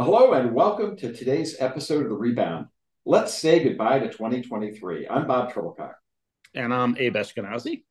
Well, hello and welcome to today's episode of The Rebound. Let's say goodbye to 2023. I'm Bob Trebilcock. And I'm Abe Eshkenazi.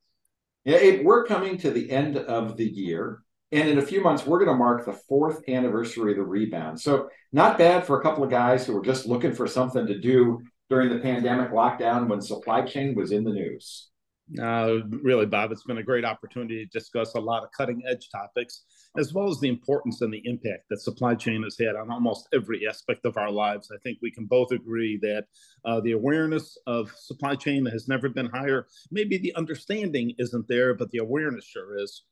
Yeah, Abe, we're coming to the end of the year. And in a few months, we're going to mark the fourth anniversary of the rebound. So, not bad for a couple of guys who were just looking for something to do during the pandemic lockdown when supply chain was in the news. Uh, really, Bob, it's been a great opportunity to discuss a lot of cutting edge topics, as well as the importance and the impact that supply chain has had on almost every aspect of our lives. I think we can both agree that uh, the awareness of supply chain has never been higher. Maybe the understanding isn't there, but the awareness sure is.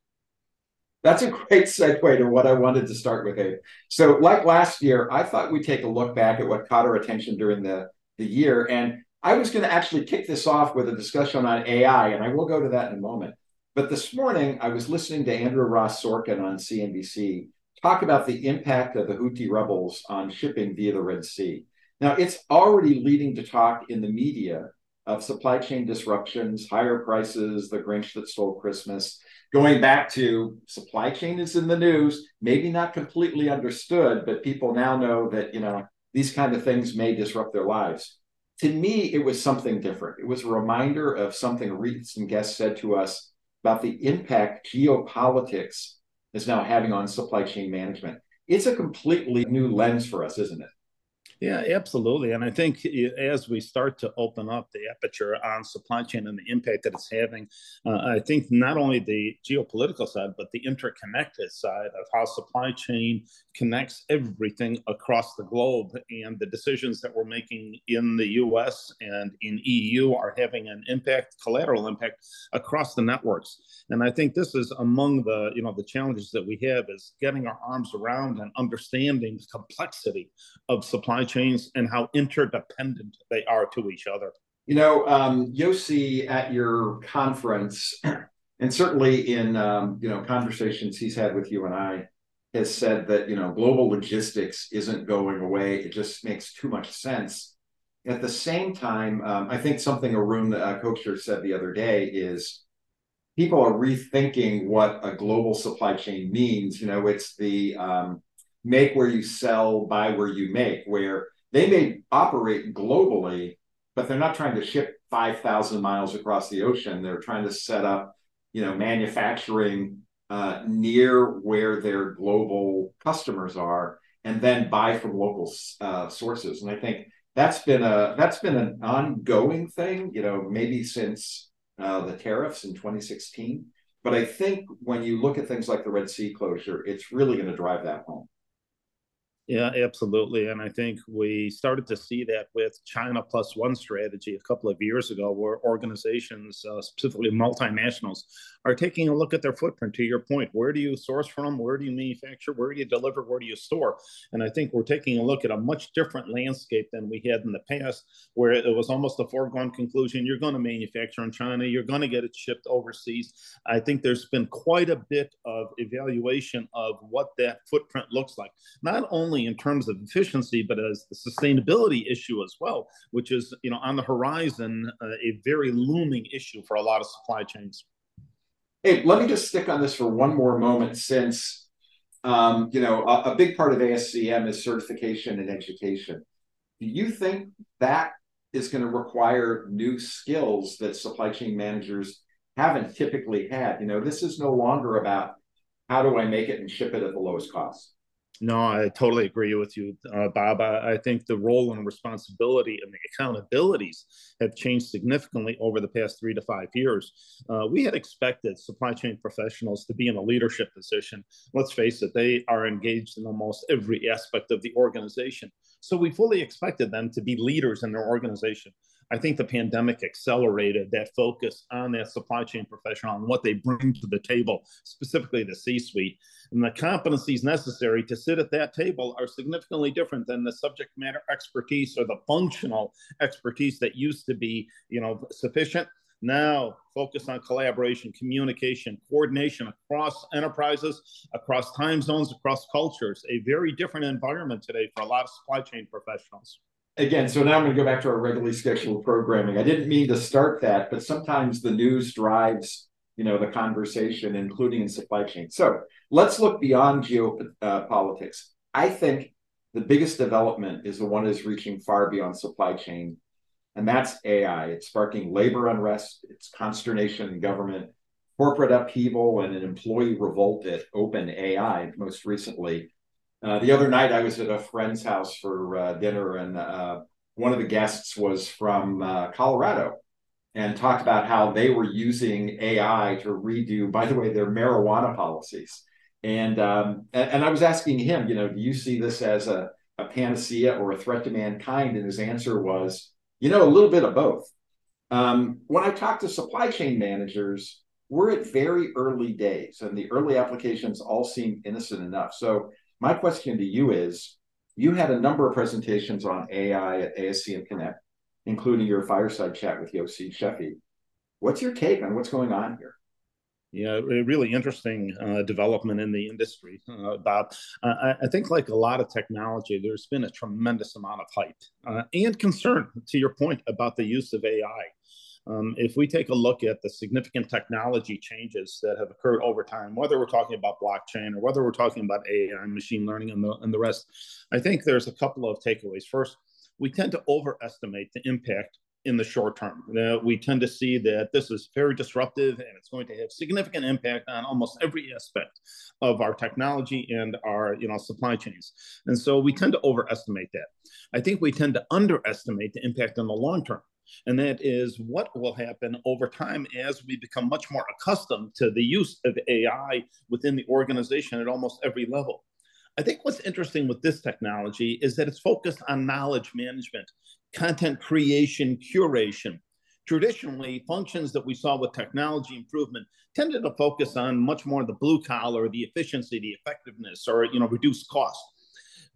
That's a great segue to what I wanted to start with, Abe. So, like last year, I thought we'd take a look back at what caught our attention during the, the year. And I was going to actually kick this off with a discussion on AI, and I will go to that in a moment. But this morning, I was listening to Andrew Ross Sorkin on CNBC talk about the impact of the Houthi rebels on shipping via the Red Sea. Now, it's already leading to talk in the media of supply chain disruptions, higher prices, the Grinch that stole Christmas. Going back to supply chain is in the news, maybe not completely understood, but people now know that, you know, these kind of things may disrupt their lives to me, it was something different. It was a reminder of something recent guests said to us about the impact geopolitics is now having on supply chain management. It's a completely new lens for us, isn't it? Yeah, absolutely. And I think as we start to open up the aperture on supply chain and the impact that it's having, uh, I think not only the geopolitical side, but the interconnected side of how supply chain connects everything across the globe. And the decisions that we're making in the US and in EU are having an impact, collateral impact across the networks. And I think this is among the, you know, the challenges that we have is getting our arms around and understanding the complexity of supply chains and how interdependent they are to each other. You know, um, Yossi at your conference, and certainly in um, you know conversations he's had with you and I, has said that you know global logistics isn't going away. It just makes too much sense. At the same time, um, I think something Arun uh, said the other day is people are rethinking what a global supply chain means. You know, it's the um, make where you sell, buy where you make, where they may operate globally, but they're not trying to ship 5,000 miles across the ocean. They're trying to set up, you know, manufacturing uh, near where their global customers are, and then buy from local uh, sources. And I think that's been a that's been an ongoing thing, you know, maybe since uh, the tariffs in 2016. But I think when you look at things like the Red Sea closure, it's really going to drive that home. Yeah, absolutely. And I think we started to see that with China plus one strategy a couple of years ago, where organizations, uh, specifically multinationals, are taking a look at their footprint. To your point, where do you source from? Where do you manufacture? Where do you deliver? Where do you store? And I think we're taking a look at a much different landscape than we had in the past, where it was almost a foregone conclusion you're going to manufacture in China, you're going to get it shipped overseas. I think there's been quite a bit of evaluation of what that footprint looks like. Not only in terms of efficiency, but as the sustainability issue as well, which is you know on the horizon uh, a very looming issue for a lot of supply chains. Hey, let me just stick on this for one more moment, since um, you know a, a big part of ASCM is certification and education. Do you think that is going to require new skills that supply chain managers haven't typically had? You know, this is no longer about how do I make it and ship it at the lowest cost. No, I totally agree with you, uh, Bob. I, I, think the role and responsibility and the accountabilities have changed significantly over the past three to five years. Uh, we had expected supply chain professionals to be in a leadership position. Let's face it, they are engaged in almost every aspect of the organization. So we fully expected them to be leaders in their organization. I think the pandemic accelerated that focus on that supply chain professional and what they bring to the table, specifically the C suite. And the competencies necessary to sit at that table are significantly different than the subject matter expertise or the functional expertise that used to be, you know, sufficient. Now, focus on collaboration, communication, coordination across enterprises, across time zones, across cultures. A very different environment today for a lot of supply chain professionals again, so now I'm going to go back to our regularly scheduled programming. I didn't mean to start that, but sometimes the news drives, you know, the conversation, including in supply chain. So let's look beyond geopolitics. Uh, I think the biggest development is the one is reaching far beyond supply chain, and that's AI. It's sparking labor unrest, it's consternation in government, corporate upheaval, and an employee revolt at OpenAI most recently. Uh, the other night, I was at a friend's house for uh, dinner, and uh, one of the guests was from uh, Colorado and talked about how they were using AI to redo, by the way, their marijuana policies. And, um, and, and I was asking him, you know, do you see this as a, a panacea or a threat to mankind? And his answer was, you know, a little bit of both. Um, when I talk to supply chain managers, we're at very early days, and the early applications all seem innocent enough. So my question to you is you had a number of presentations on AI at ASCM Connect, including your fireside chat with Yossi Sheffi. What's your take on what's going on here? Yeah, a really interesting uh, development in the industry, uh, Bob. Uh, I think, like a lot of technology, there's been a tremendous amount of hype uh, and concern, to your point, about the use of AI. Um, if we take a look at the significant technology changes that have occurred over time, whether we're talking about blockchain or whether we're talking about AI, machine learning, and the, and the rest, I think there's a couple of takeaways. First, we tend to overestimate the impact in the short term. Uh, we tend to see that this is very disruptive and it's going to have significant impact on almost every aspect of our technology and our you know supply chains. And so we tend to overestimate that. I think we tend to underestimate the impact in the long term. And that is what will happen over time as we become much more accustomed to the use of AI within the organization at almost every level. I think what's interesting with this technology is that it's focused on knowledge management, content creation, curation. Traditionally, functions that we saw with technology improvement tended to focus on much more the blue collar, the efficiency, the effectiveness, or you know, reduced cost.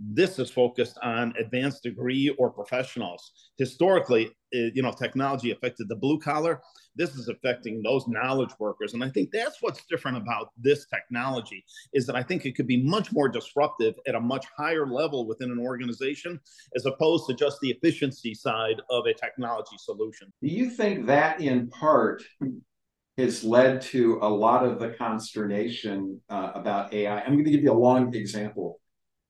This is focused on advanced degree or professionals. Historically, eh, you know, technology affected the blue collar. This is affecting those knowledge workers. And I think that's what's different about this technology is that I think it could be much more disruptive at a much higher level within an organization as opposed to just the efficiency side of a technology solution. Do you think that in part has led to a lot of the consternation uh, about AI? I'm going to give you a long example.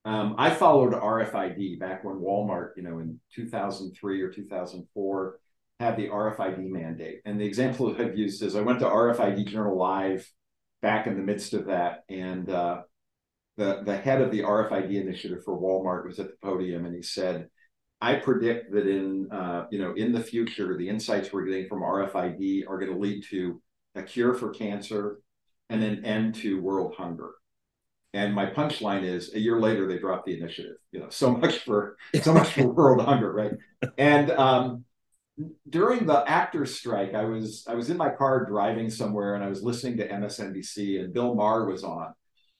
Um, I followed RFID back when Walmart, you know, in 2003 or 2004, had the RFID mandate. And the example I've used is I went to RFID Journal Live back in the midst of that, and uh, the the head of the RFID initiative for Walmart was at the podium, and he said, "I predict that in uh, you know in the future, the insights we're getting from RFID are going to lead to a cure for cancer and an end to world hunger." And my punchline is a year later they dropped the initiative. You know, so much for so much for world hunger, right? And um, during the actors strike, I was I was in my car driving somewhere and I was listening to MSNBC and Bill Maher was on,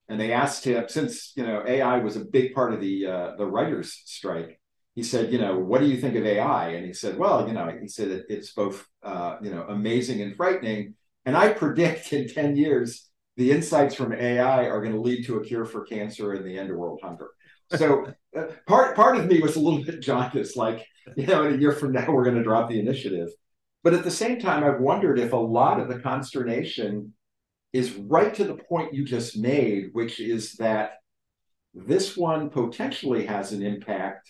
and they asked him since you know AI was a big part of the uh, the writers strike. He said, you know, what do you think of AI? And he said, well, you know, he said it, it's both uh, you know amazing and frightening. And I predict in ten years the insights from AI are going to lead to a cure for cancer and the end of world hunger. So uh, part part of me was a little bit jaundiced, like you know, in a year from now we're going to drop the initiative. But at the same time, I've wondered if a lot of the consternation is right to the point you just made, which is that this one potentially has an impact,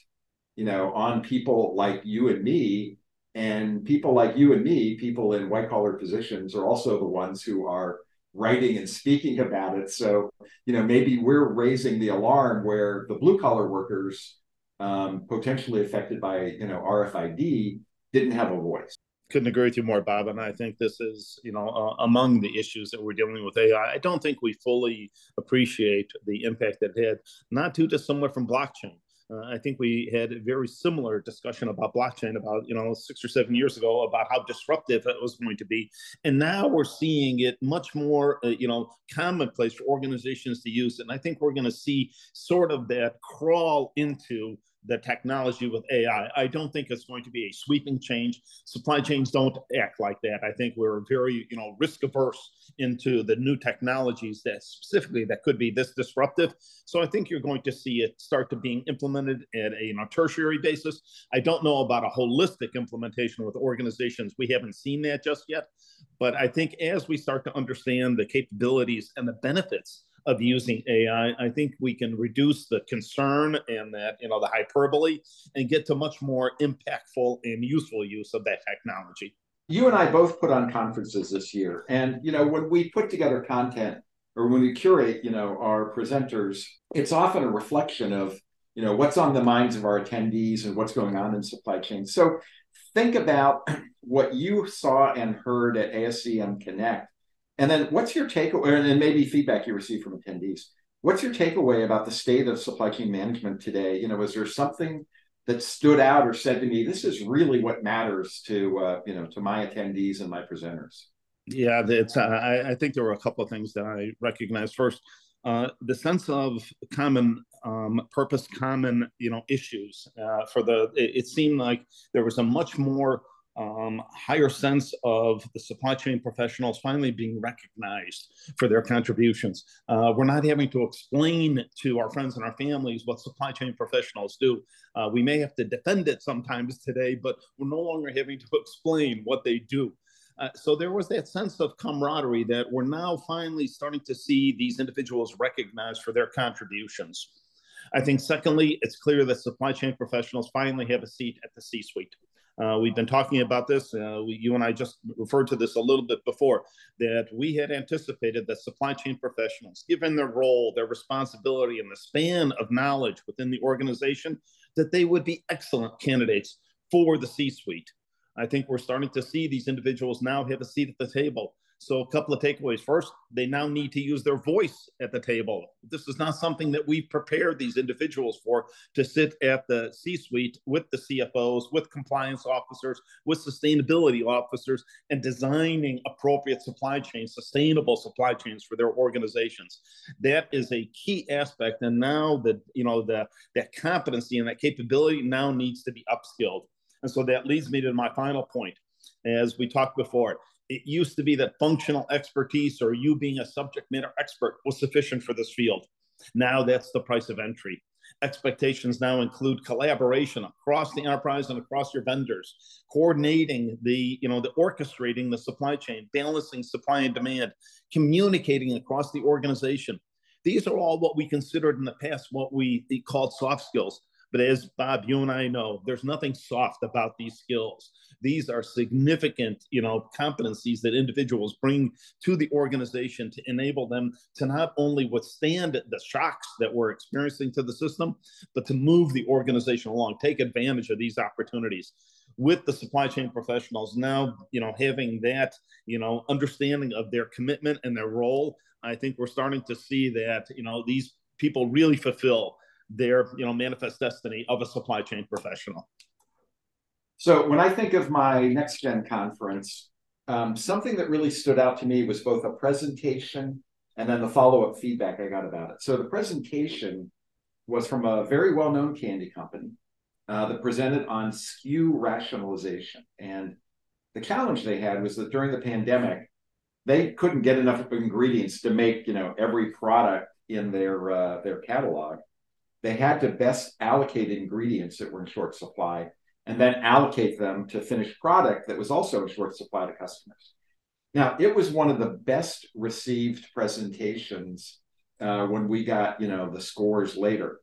you know, on people like you and me. And people like you and me, people in white collar positions, are also the ones who are writing and speaking about it. So, you know, maybe we're raising the alarm where the blue collar workers um, potentially affected by, you know, RFID didn't have a voice. Couldn't agree with you more, Bob. And I think this is, you know, uh, among the issues that we're dealing with AI. I don't think we fully appreciate the impact that it had, not too dissimilar from blockchain. Uh, I think we had a very similar discussion about blockchain about you know six or seven years ago about how disruptive it was going to be, and now we're seeing it much more uh, you know commonplace for organizations to use it. And I think we're going to see sort of that crawl into the technology with AI. I don't think it's going to be a sweeping change. Supply chains don't act like that. I think we're very, you know, risk averse into the new technologies that specifically that could be this disruptive. So I think you're going to see it start to being implemented at a you know, tertiary basis. I don't know about a holistic implementation with organizations. We haven't seen that just yet. But I think as we start to understand the capabilities and the benefits of using AI, I think we can reduce the concern and that, you know, the hyperbole and get to much more impactful and useful use of that technology. You and I both put on conferences this year. And, you know, when we put together content or when we curate, you know, our presenters, it's often a reflection of, you know, what's on the minds of our attendees and what's going on in supply chain. So think about what you saw and heard at ASCM Connect and then what's your takeaway, and maybe feedback you received from attendees? What's your takeaway about the state of supply chain management today? You know, is there something that stood out or said to me, this is really what matters to, uh, you know, to my attendees and my presenters? Yeah, it's, uh, I, I, think there were a couple of things that I recognized. First, uh, the sense of common um, purpose, common, you know, issues uh, for the, it, it seemed like there was a much more um, higher sense of the supply chain professionals finally being recognized for their contributions. Uh, we're not having to explain to our friends and our families what supply chain professionals do. Uh, we may have to defend it sometimes today, but we're no longer having to explain what they do. Uh, so there was that sense of camaraderie that we're now finally starting to see these individuals recognized for their contributions. I think, secondly, it's clear that supply chain professionals finally have a seat at the C suite. Uh, we've been talking about this. Uh, we, you and I just referred to this a little bit before that we had anticipated that supply chain professionals, given their role, their responsibility, and the span of knowledge within the organization, that they would be excellent candidates for the C suite. I think we're starting to see these individuals now have a seat at the table. So, a couple of takeaways. First, they now need to use their voice at the table. This is not something that we've prepared these individuals for to sit at the C suite with the CFOs, with compliance officers, with sustainability officers, and designing appropriate supply chains, sustainable supply chains for their organizations. That is a key aspect. And now that, you know, the, that competency and that capability now needs to be upskilled. And so that leads me to my final point. As we talked before, it used to be that functional expertise or you being a subject matter expert was sufficient for this field. Now that's the price of entry. Expectations now include collaboration across the enterprise and across your vendors, coordinating the, you know, the orchestrating the supply chain, balancing supply and demand, communicating across the organization. These are all what we considered in the past what we called soft skills. But as Bob, you and I know, there's nothing soft about these skills. These are significant, you know, competencies that individuals bring to the organization to enable them to not only withstand the shocks that we're experiencing to the system, but to move the organization along, take advantage of these opportunities with the supply chain professionals now you know having that you know understanding of their commitment and their role i think we're starting to see that you know these people really fulfill their you know manifest destiny of a supply chain professional. So when I think of my next gen conference, um, something that really stood out to me was both a presentation and then the follow up feedback I got about it. So the presentation was from a very well known candy company uh, that presented on SKU rationalization. And the challenge they had was that during the pandemic, they couldn't get enough ingredients to make you know every product in their uh, their catalog they had to best allocate ingredients that were in short supply and then allocate them to finished product that was also in short supply to customers. Now, it was one of the best received presentations uh, when we got, you know, the scores later.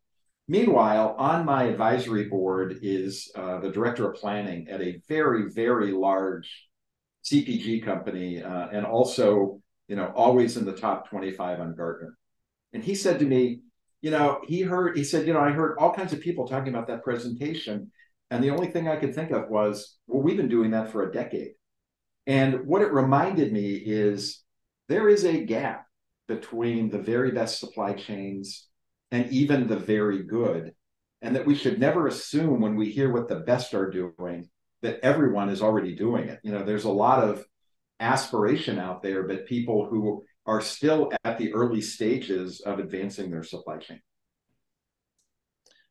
Meanwhile, on my advisory board is uh, the director of planning at a very, very large CPG company, uh, and also, you know, always in the top 25 on Gartner. And he said to me, you know, he heard, he said, you know, I heard all kinds of people talking about that presentation. And the only thing I could think of was, well, we've been doing that for a decade. And what it reminded me is there is a gap between the very best supply chains and even the very good. and that we should never assume when we hear what the best are doing that everyone is already doing it. You know, there's a lot of aspiration out there, but people who are still at the early stages of advancing their supply chain.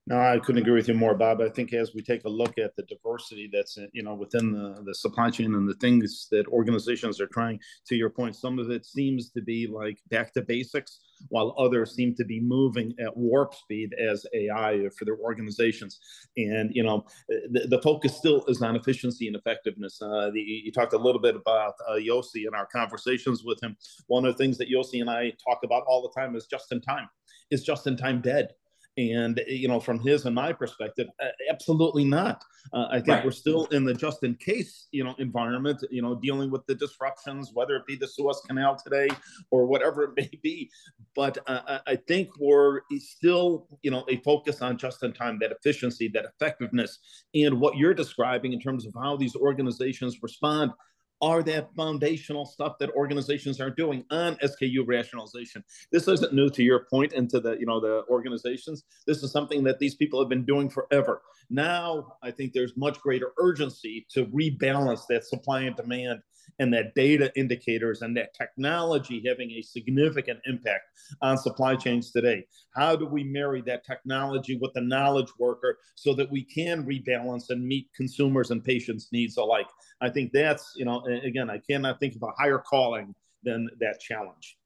No, I couldn't agree with you more, Bob. I think as we take a look at the diversity that's you know within the, the supply chain and the things that organizations are trying, to your point, some of it seems to be like back to basics, while others seem to be moving at warp speed as AI for their organizations. And you know, the, the focus still is on efficiency and effectiveness. Uh, the, you talked a little bit about uh, Yossi in our conversations with him. One of the things that Yossi and I talk about all the time is just in time. Is just in time dead? And you know, from his and my perspective, absolutely not. Uh, I think right. we're still in the just in case you know environment. You know, dealing with the disruptions, whether it be the Suez Canal today or whatever it may be. But uh, I think we're still you know a focus on just in time, that efficiency, that effectiveness, and what you're describing in terms of how these organizations respond are that foundational stuff that organizations are doing on SKU rationalization. This isn't new to your point and to the you know the organizations. This is something that these people have been doing forever. Now I think there's much greater urgency to rebalance that supply and demand and that data indicators and that technology having a significant impact on supply chains today. How do we marry that technology with the knowledge worker so that we can rebalance and meet consumers and patients' needs alike? I think that's, you know, again, I cannot think of a higher calling than that challenge.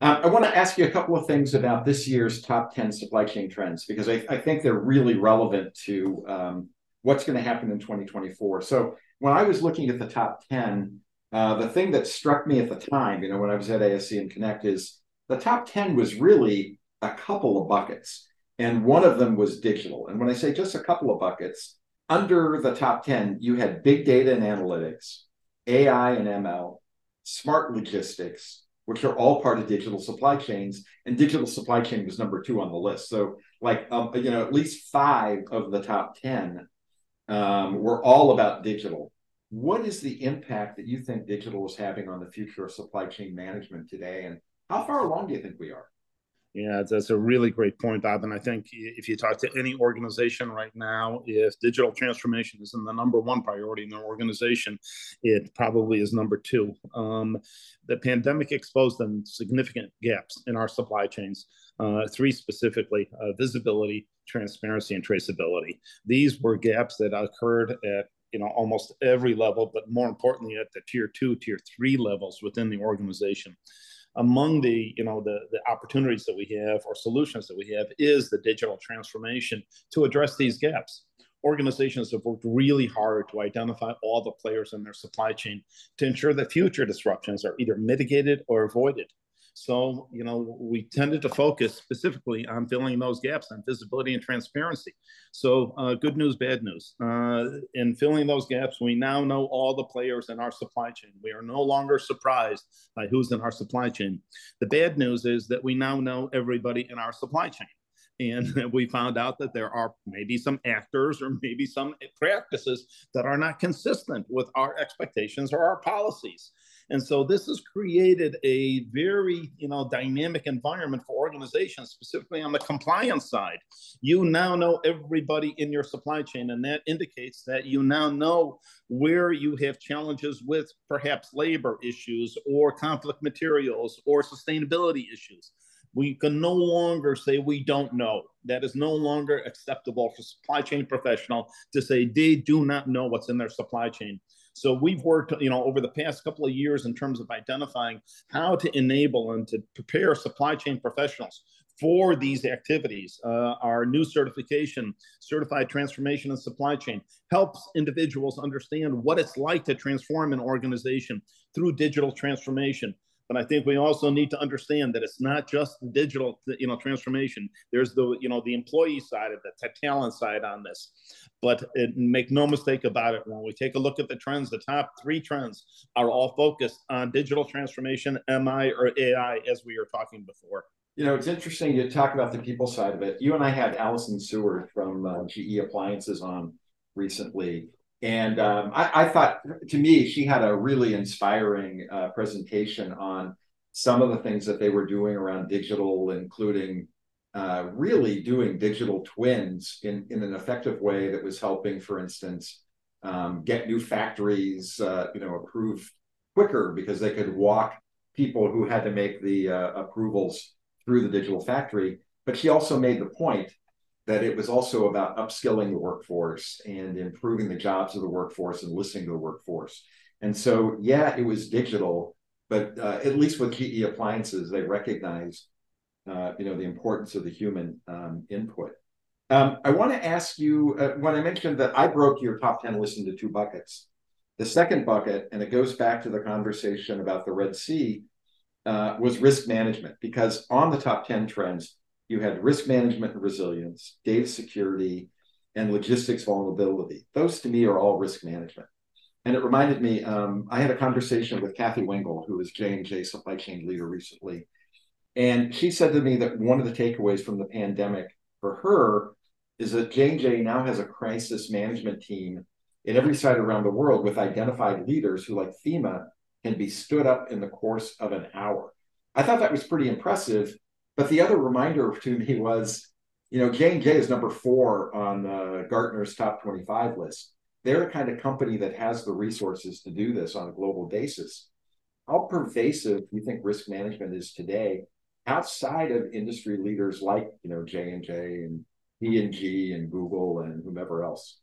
Um, I want to ask you a couple of things about this year's top 10 supply chain trends because I, I think they're really relevant to um, what's going to happen in 2024. So, when I was looking at the top 10, uh, the thing that struck me at the time, you know, when I was at ASCM Connect is the top 10 was really a couple of buckets. And one of them was digital. And when I say just a couple of buckets, under the top 10, you had big data and analytics, AI and ML, smart logistics, which are all part of digital supply chains. And digital supply chain was number two on the list. So, like, um, you know, at least five of the top 10 um, were all about digital. What is the impact that you think digital is having on the future of supply chain management today? And how far along do you think we are? Yeah, that's a really great point, Bob. And I think if you talk to any organization right now, if digital transformation isn't the number one priority in their organization, it probably is number two. Um, the pandemic exposed them significant gaps in our supply chains. Uh, three specifically: uh, visibility, transparency, and traceability. These were gaps that occurred at you know almost every level, but more importantly at the tier two, tier three levels within the organization. Among the you know the, the opportunities that we have or solutions that we have is the digital transformation to address these gaps. Organizations have worked really hard to identify all the players in their supply chain to ensure that future disruptions are either mitigated or avoided so, you know, we tended to focus specifically on filling those gaps on visibility and transparency. So, uh, good news, bad news. Uh, in filling those gaps, we now know all the players in our supply chain. We are no longer surprised by who's in our supply chain. The bad news is that we now know everybody in our supply chain. And we found out that there are maybe some actors or maybe some practices that are not consistent with our expectations or our policies. And so this has created a very, you know, dynamic environment for organizations, specifically on the compliance side. You now know everybody in your supply chain, and that indicates that you now know where you have challenges with perhaps labor issues or conflict materials or sustainability issues. We can no longer say we don't know. That is no longer acceptable for supply chain professional to say they do not know what's in their supply chain. So we've worked, you know, over the past couple of years in terms of identifying how to enable and to prepare supply chain professionals for these activities. Uh, our new certification, Certified Transformation and Supply Chain, helps individuals understand what it's like to transform an organization through digital transformation. But I think we also need to understand that it's not just the digital, you know, transformation. There's the, you know, the employee side of the talent side on this. But it, make no mistake about it, when we take a look at the trends, the top three trends are all focused on digital transformation, ML or AI, as we were talking before. You know, it's interesting you talk about the people side of it. You and I had Alison Seward from uh, GE Appliances on recently, and um, I, I, thought, to me, she had a really inspiring uh, presentation on some of the things that they were doing around digital, including uh, really doing digital twins in, in an effective way that was helping, for instance, um, get new factories, uh, you know, approved quicker because they could walk people who had to make the uh, approvals through the digital factory. But she also made the point that it was also about upskilling the workforce and improving the jobs of the workforce and listening to the workforce. And so, yeah, it was digital, but uh, at least with GE appliances, they recognized, uh, you know, the importance of the human um, input. Um, I want to ask you uh, when I mentioned that I broke your top 10 list into two buckets. The second bucket, and it goes back to the conversation about the Red Sea, uh, was risk management, because on the top 10 trends, you had risk management and resilience, data security, and logistics vulnerability. Those to me are all risk management. And it reminded me, um, I had a conversation with Kathy Wengel, who is J&J supply chain leader recently. And she said to me that one of the takeaways from the pandemic for her is that J&J now has a crisis management team in every site around the world with identified leaders who, like FEMA, can be stood up in the course of an hour. I thought that was pretty impressive. But the other reminder to me was, you know, J&J is number four on uh, Gartner's top 25 list. They're the kind of company that has the resources to do this on a global basis. How pervasive do you think risk management is today outside of industry leaders like, you know, J&J and P&G and Google and whomever else.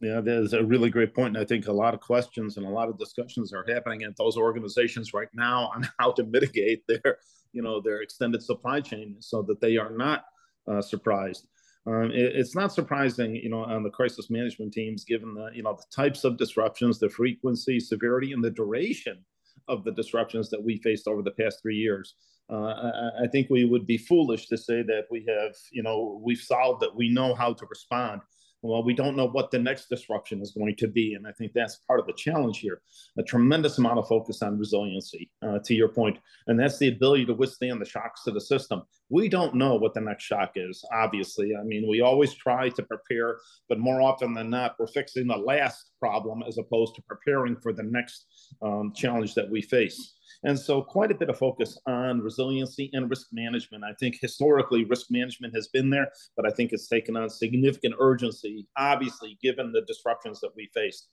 Yeah, there's a really great point. And I think a lot of questions and a lot of discussions are happening at those organizations right now on how to mitigate their, you know, their extended supply chain so that they are not uh, surprised. Um, it, it's not surprising, you know, on the crisis management teams, given the, you know, the types of disruptions, the frequency, severity, and the duration of the disruptions that we faced over the past three years. Uh, I, I, think we would be foolish to say that we have, you know, we've solved that We know how to respond well, we don't know what the next disruption is going to be. And I think that's part of the challenge here. A tremendous amount of focus on resiliency, uh, to your point, and that's the ability to withstand the shocks to the system. We don't know what the next shock is, obviously. I mean, we always try to prepare, but more often than not, we're fixing the last problem as opposed to preparing for the next um, challenge that we face. And so, quite a bit of focus on resiliency and risk management. I think historically, risk management has been there, but I think it's taken on significant urgency, obviously, given the disruptions that we faced.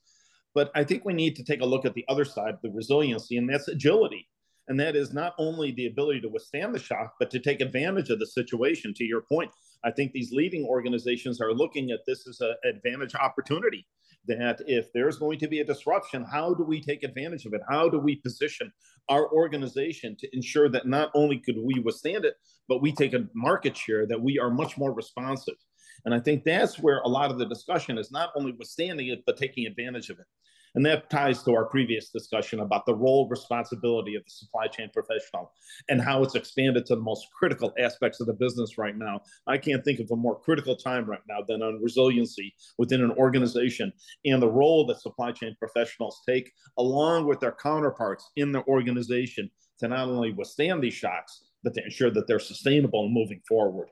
But I think we need to take a look at the other side, the resiliency, and that's agility. And that is not only the ability to withstand the shock, but to take advantage of the situation. To your point, I think these leading organizations are looking at this as an advantage opportunity that if there's going to be a disruption, how do we take advantage of it? How do we position our organization to ensure that not only could we withstand it, but we take a market share that we are much more responsive? And I think that's where a lot of the discussion is not only withstanding it, but taking advantage of it. And that ties to our previous discussion about the role responsibility of the supply chain professional and how it's expanded to the most critical aspects of the business right now. I can't think of a more critical time right now than on resiliency within an organization and the role that supply chain professionals take along with their counterparts in the organization to not only withstand these shocks, but to ensure that they're sustainable and moving forward.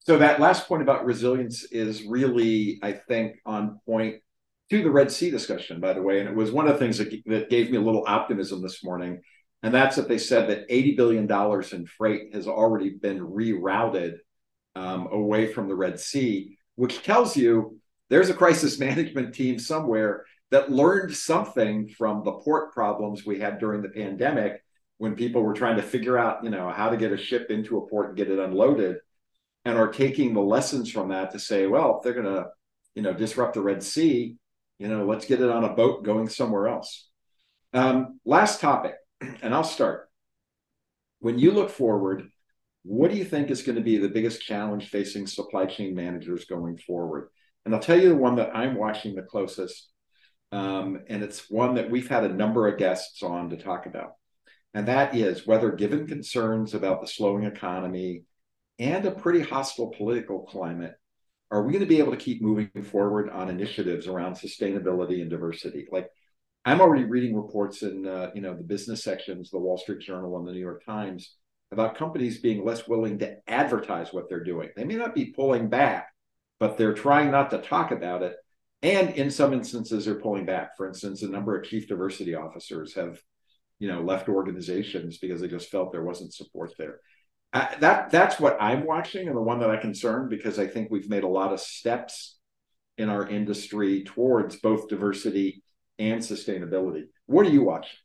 So that last point about resilience is really, I think, on point to the Red Sea discussion, by the way. And it was one of the things that, that gave me a little optimism this morning. And that's that they said that $80 billion in freight has already been rerouted um, away from the Red Sea, which tells you there's a crisis management team somewhere that learned something from the port problems we had during the pandemic when people were trying to figure out, you know, how to get a ship into a port and get it unloaded and are taking the lessons from that to say, well, if they're going to, you know, disrupt the Red Sea, you know, let's get it on a boat going somewhere else. Um, last topic, and I'll start. When you look forward, what do you think is going to be the biggest challenge facing supply chain managers going forward? And I'll tell you the one that I'm watching the closest. Um, and it's one that we've had a number of guests on to talk about. And that is whether, given concerns about the slowing economy and a pretty hostile political climate, are we going to be able to keep moving forward on initiatives around sustainability and diversity? Like, I'm already reading reports in uh, you know the business sections, the Wall Street Journal and the New York Times, about companies being less willing to advertise what they're doing. They may not be pulling back, but they're trying not to talk about it. And in some instances, they're pulling back. For instance, a number of chief diversity officers have, you know, left organizations because they just felt there wasn't support there. I, that that's what I'm watching, and the one that I concern because I think we've made a lot of steps in our industry towards both diversity and sustainability. What are you watching?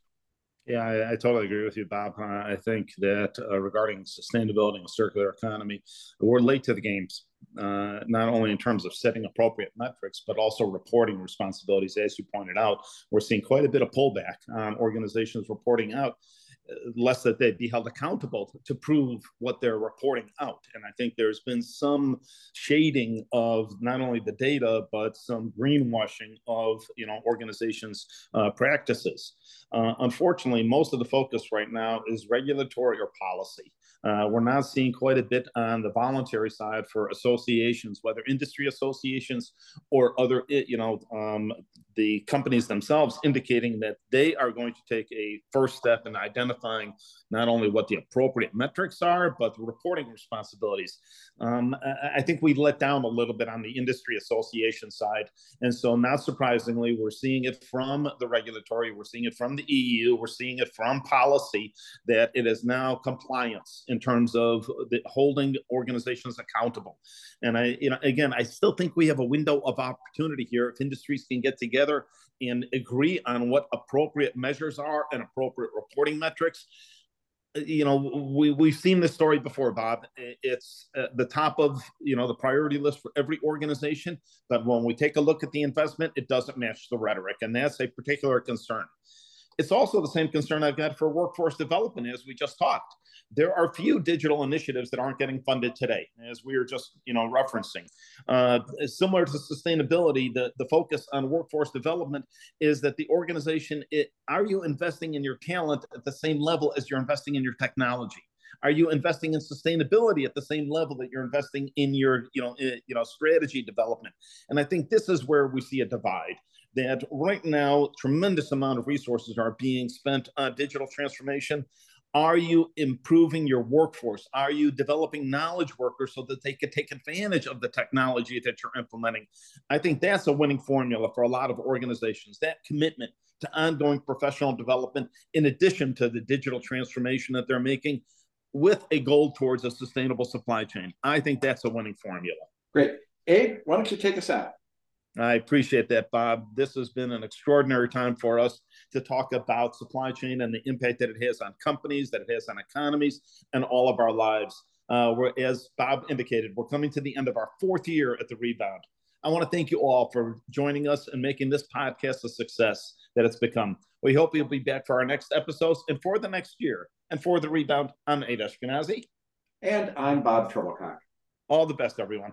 Yeah, I, I, totally agree with you, Bob. Uh, I think that uh, regarding sustainability and circular economy, we're late to the games, uh, not only in terms of setting appropriate metrics, but also reporting responsibilities. As you pointed out, we're seeing quite a bit of pullback on organizations reporting out less that they'd be held accountable to prove what they're reporting out. And I think there's been some shading of not only the data but some greenwashing of you know organizations' uh, practices. Uh, unfortunately, most of the focus right now is regulatory or policy. Uh, we're not seeing quite a bit on the voluntary side for associations, whether industry associations or other, you know, um, the companies themselves indicating that they are going to take a first step in identifying not only what the appropriate metrics are, but the reporting responsibilities. Um, I think we let down a little bit on the industry association side. And so, not surprisingly, we're seeing it from the regulatory, we're seeing it from the EU, we're seeing it from policy that it is now compliance in terms of the holding organizations accountable. And I, you know, again, I still think we have a window of opportunity here if industries can get together and agree on what appropriate measures are and appropriate reporting metrics. You know we we've seen this story before bob. It's at the top of you know the priority list for every organization but when we take a look at the investment it doesn't match the rhetoric and that's a particular concern it's also the same concern i've got for workforce development as we just talked there are few digital initiatives that aren't getting funded today, as we were just you know referencing. Uh, similar to sustainability, the, the focus on workforce development is that the organization, it, are you investing in your talent at the same level as you're investing in your technology? Are you investing in sustainability at the same level that you're investing in your, you know, in, you know, strategy development? And I think this is where we see a divide. That right now, tremendous amount of resources are being spent on digital transformation, are you improving your workforce? Are you developing knowledge workers so that they can take advantage of the technology that you're implementing? I think that's a winning formula for a lot of organizations. That commitment to ongoing professional development, in addition to the digital transformation that they're making, with a goal towards a sustainable supply chain. I think that's a winning formula. Great. Abe, why don't you take us out? I appreciate that, Bob. This has been an extraordinary time for us to talk about supply chain and the impact that it has on companies, that it has on economies, and all of our lives. Uh, we're, as Bob indicated, we're coming to the end of our fourth year at the Rebound. I want to thank you all for joining us and making this podcast a success that it's become. We hope you'll be back for our next episodes and for the next year. And for the Rebound, I'm Abe Eshkenazi. And I'm Bob Trebilcock. All the best, everyone.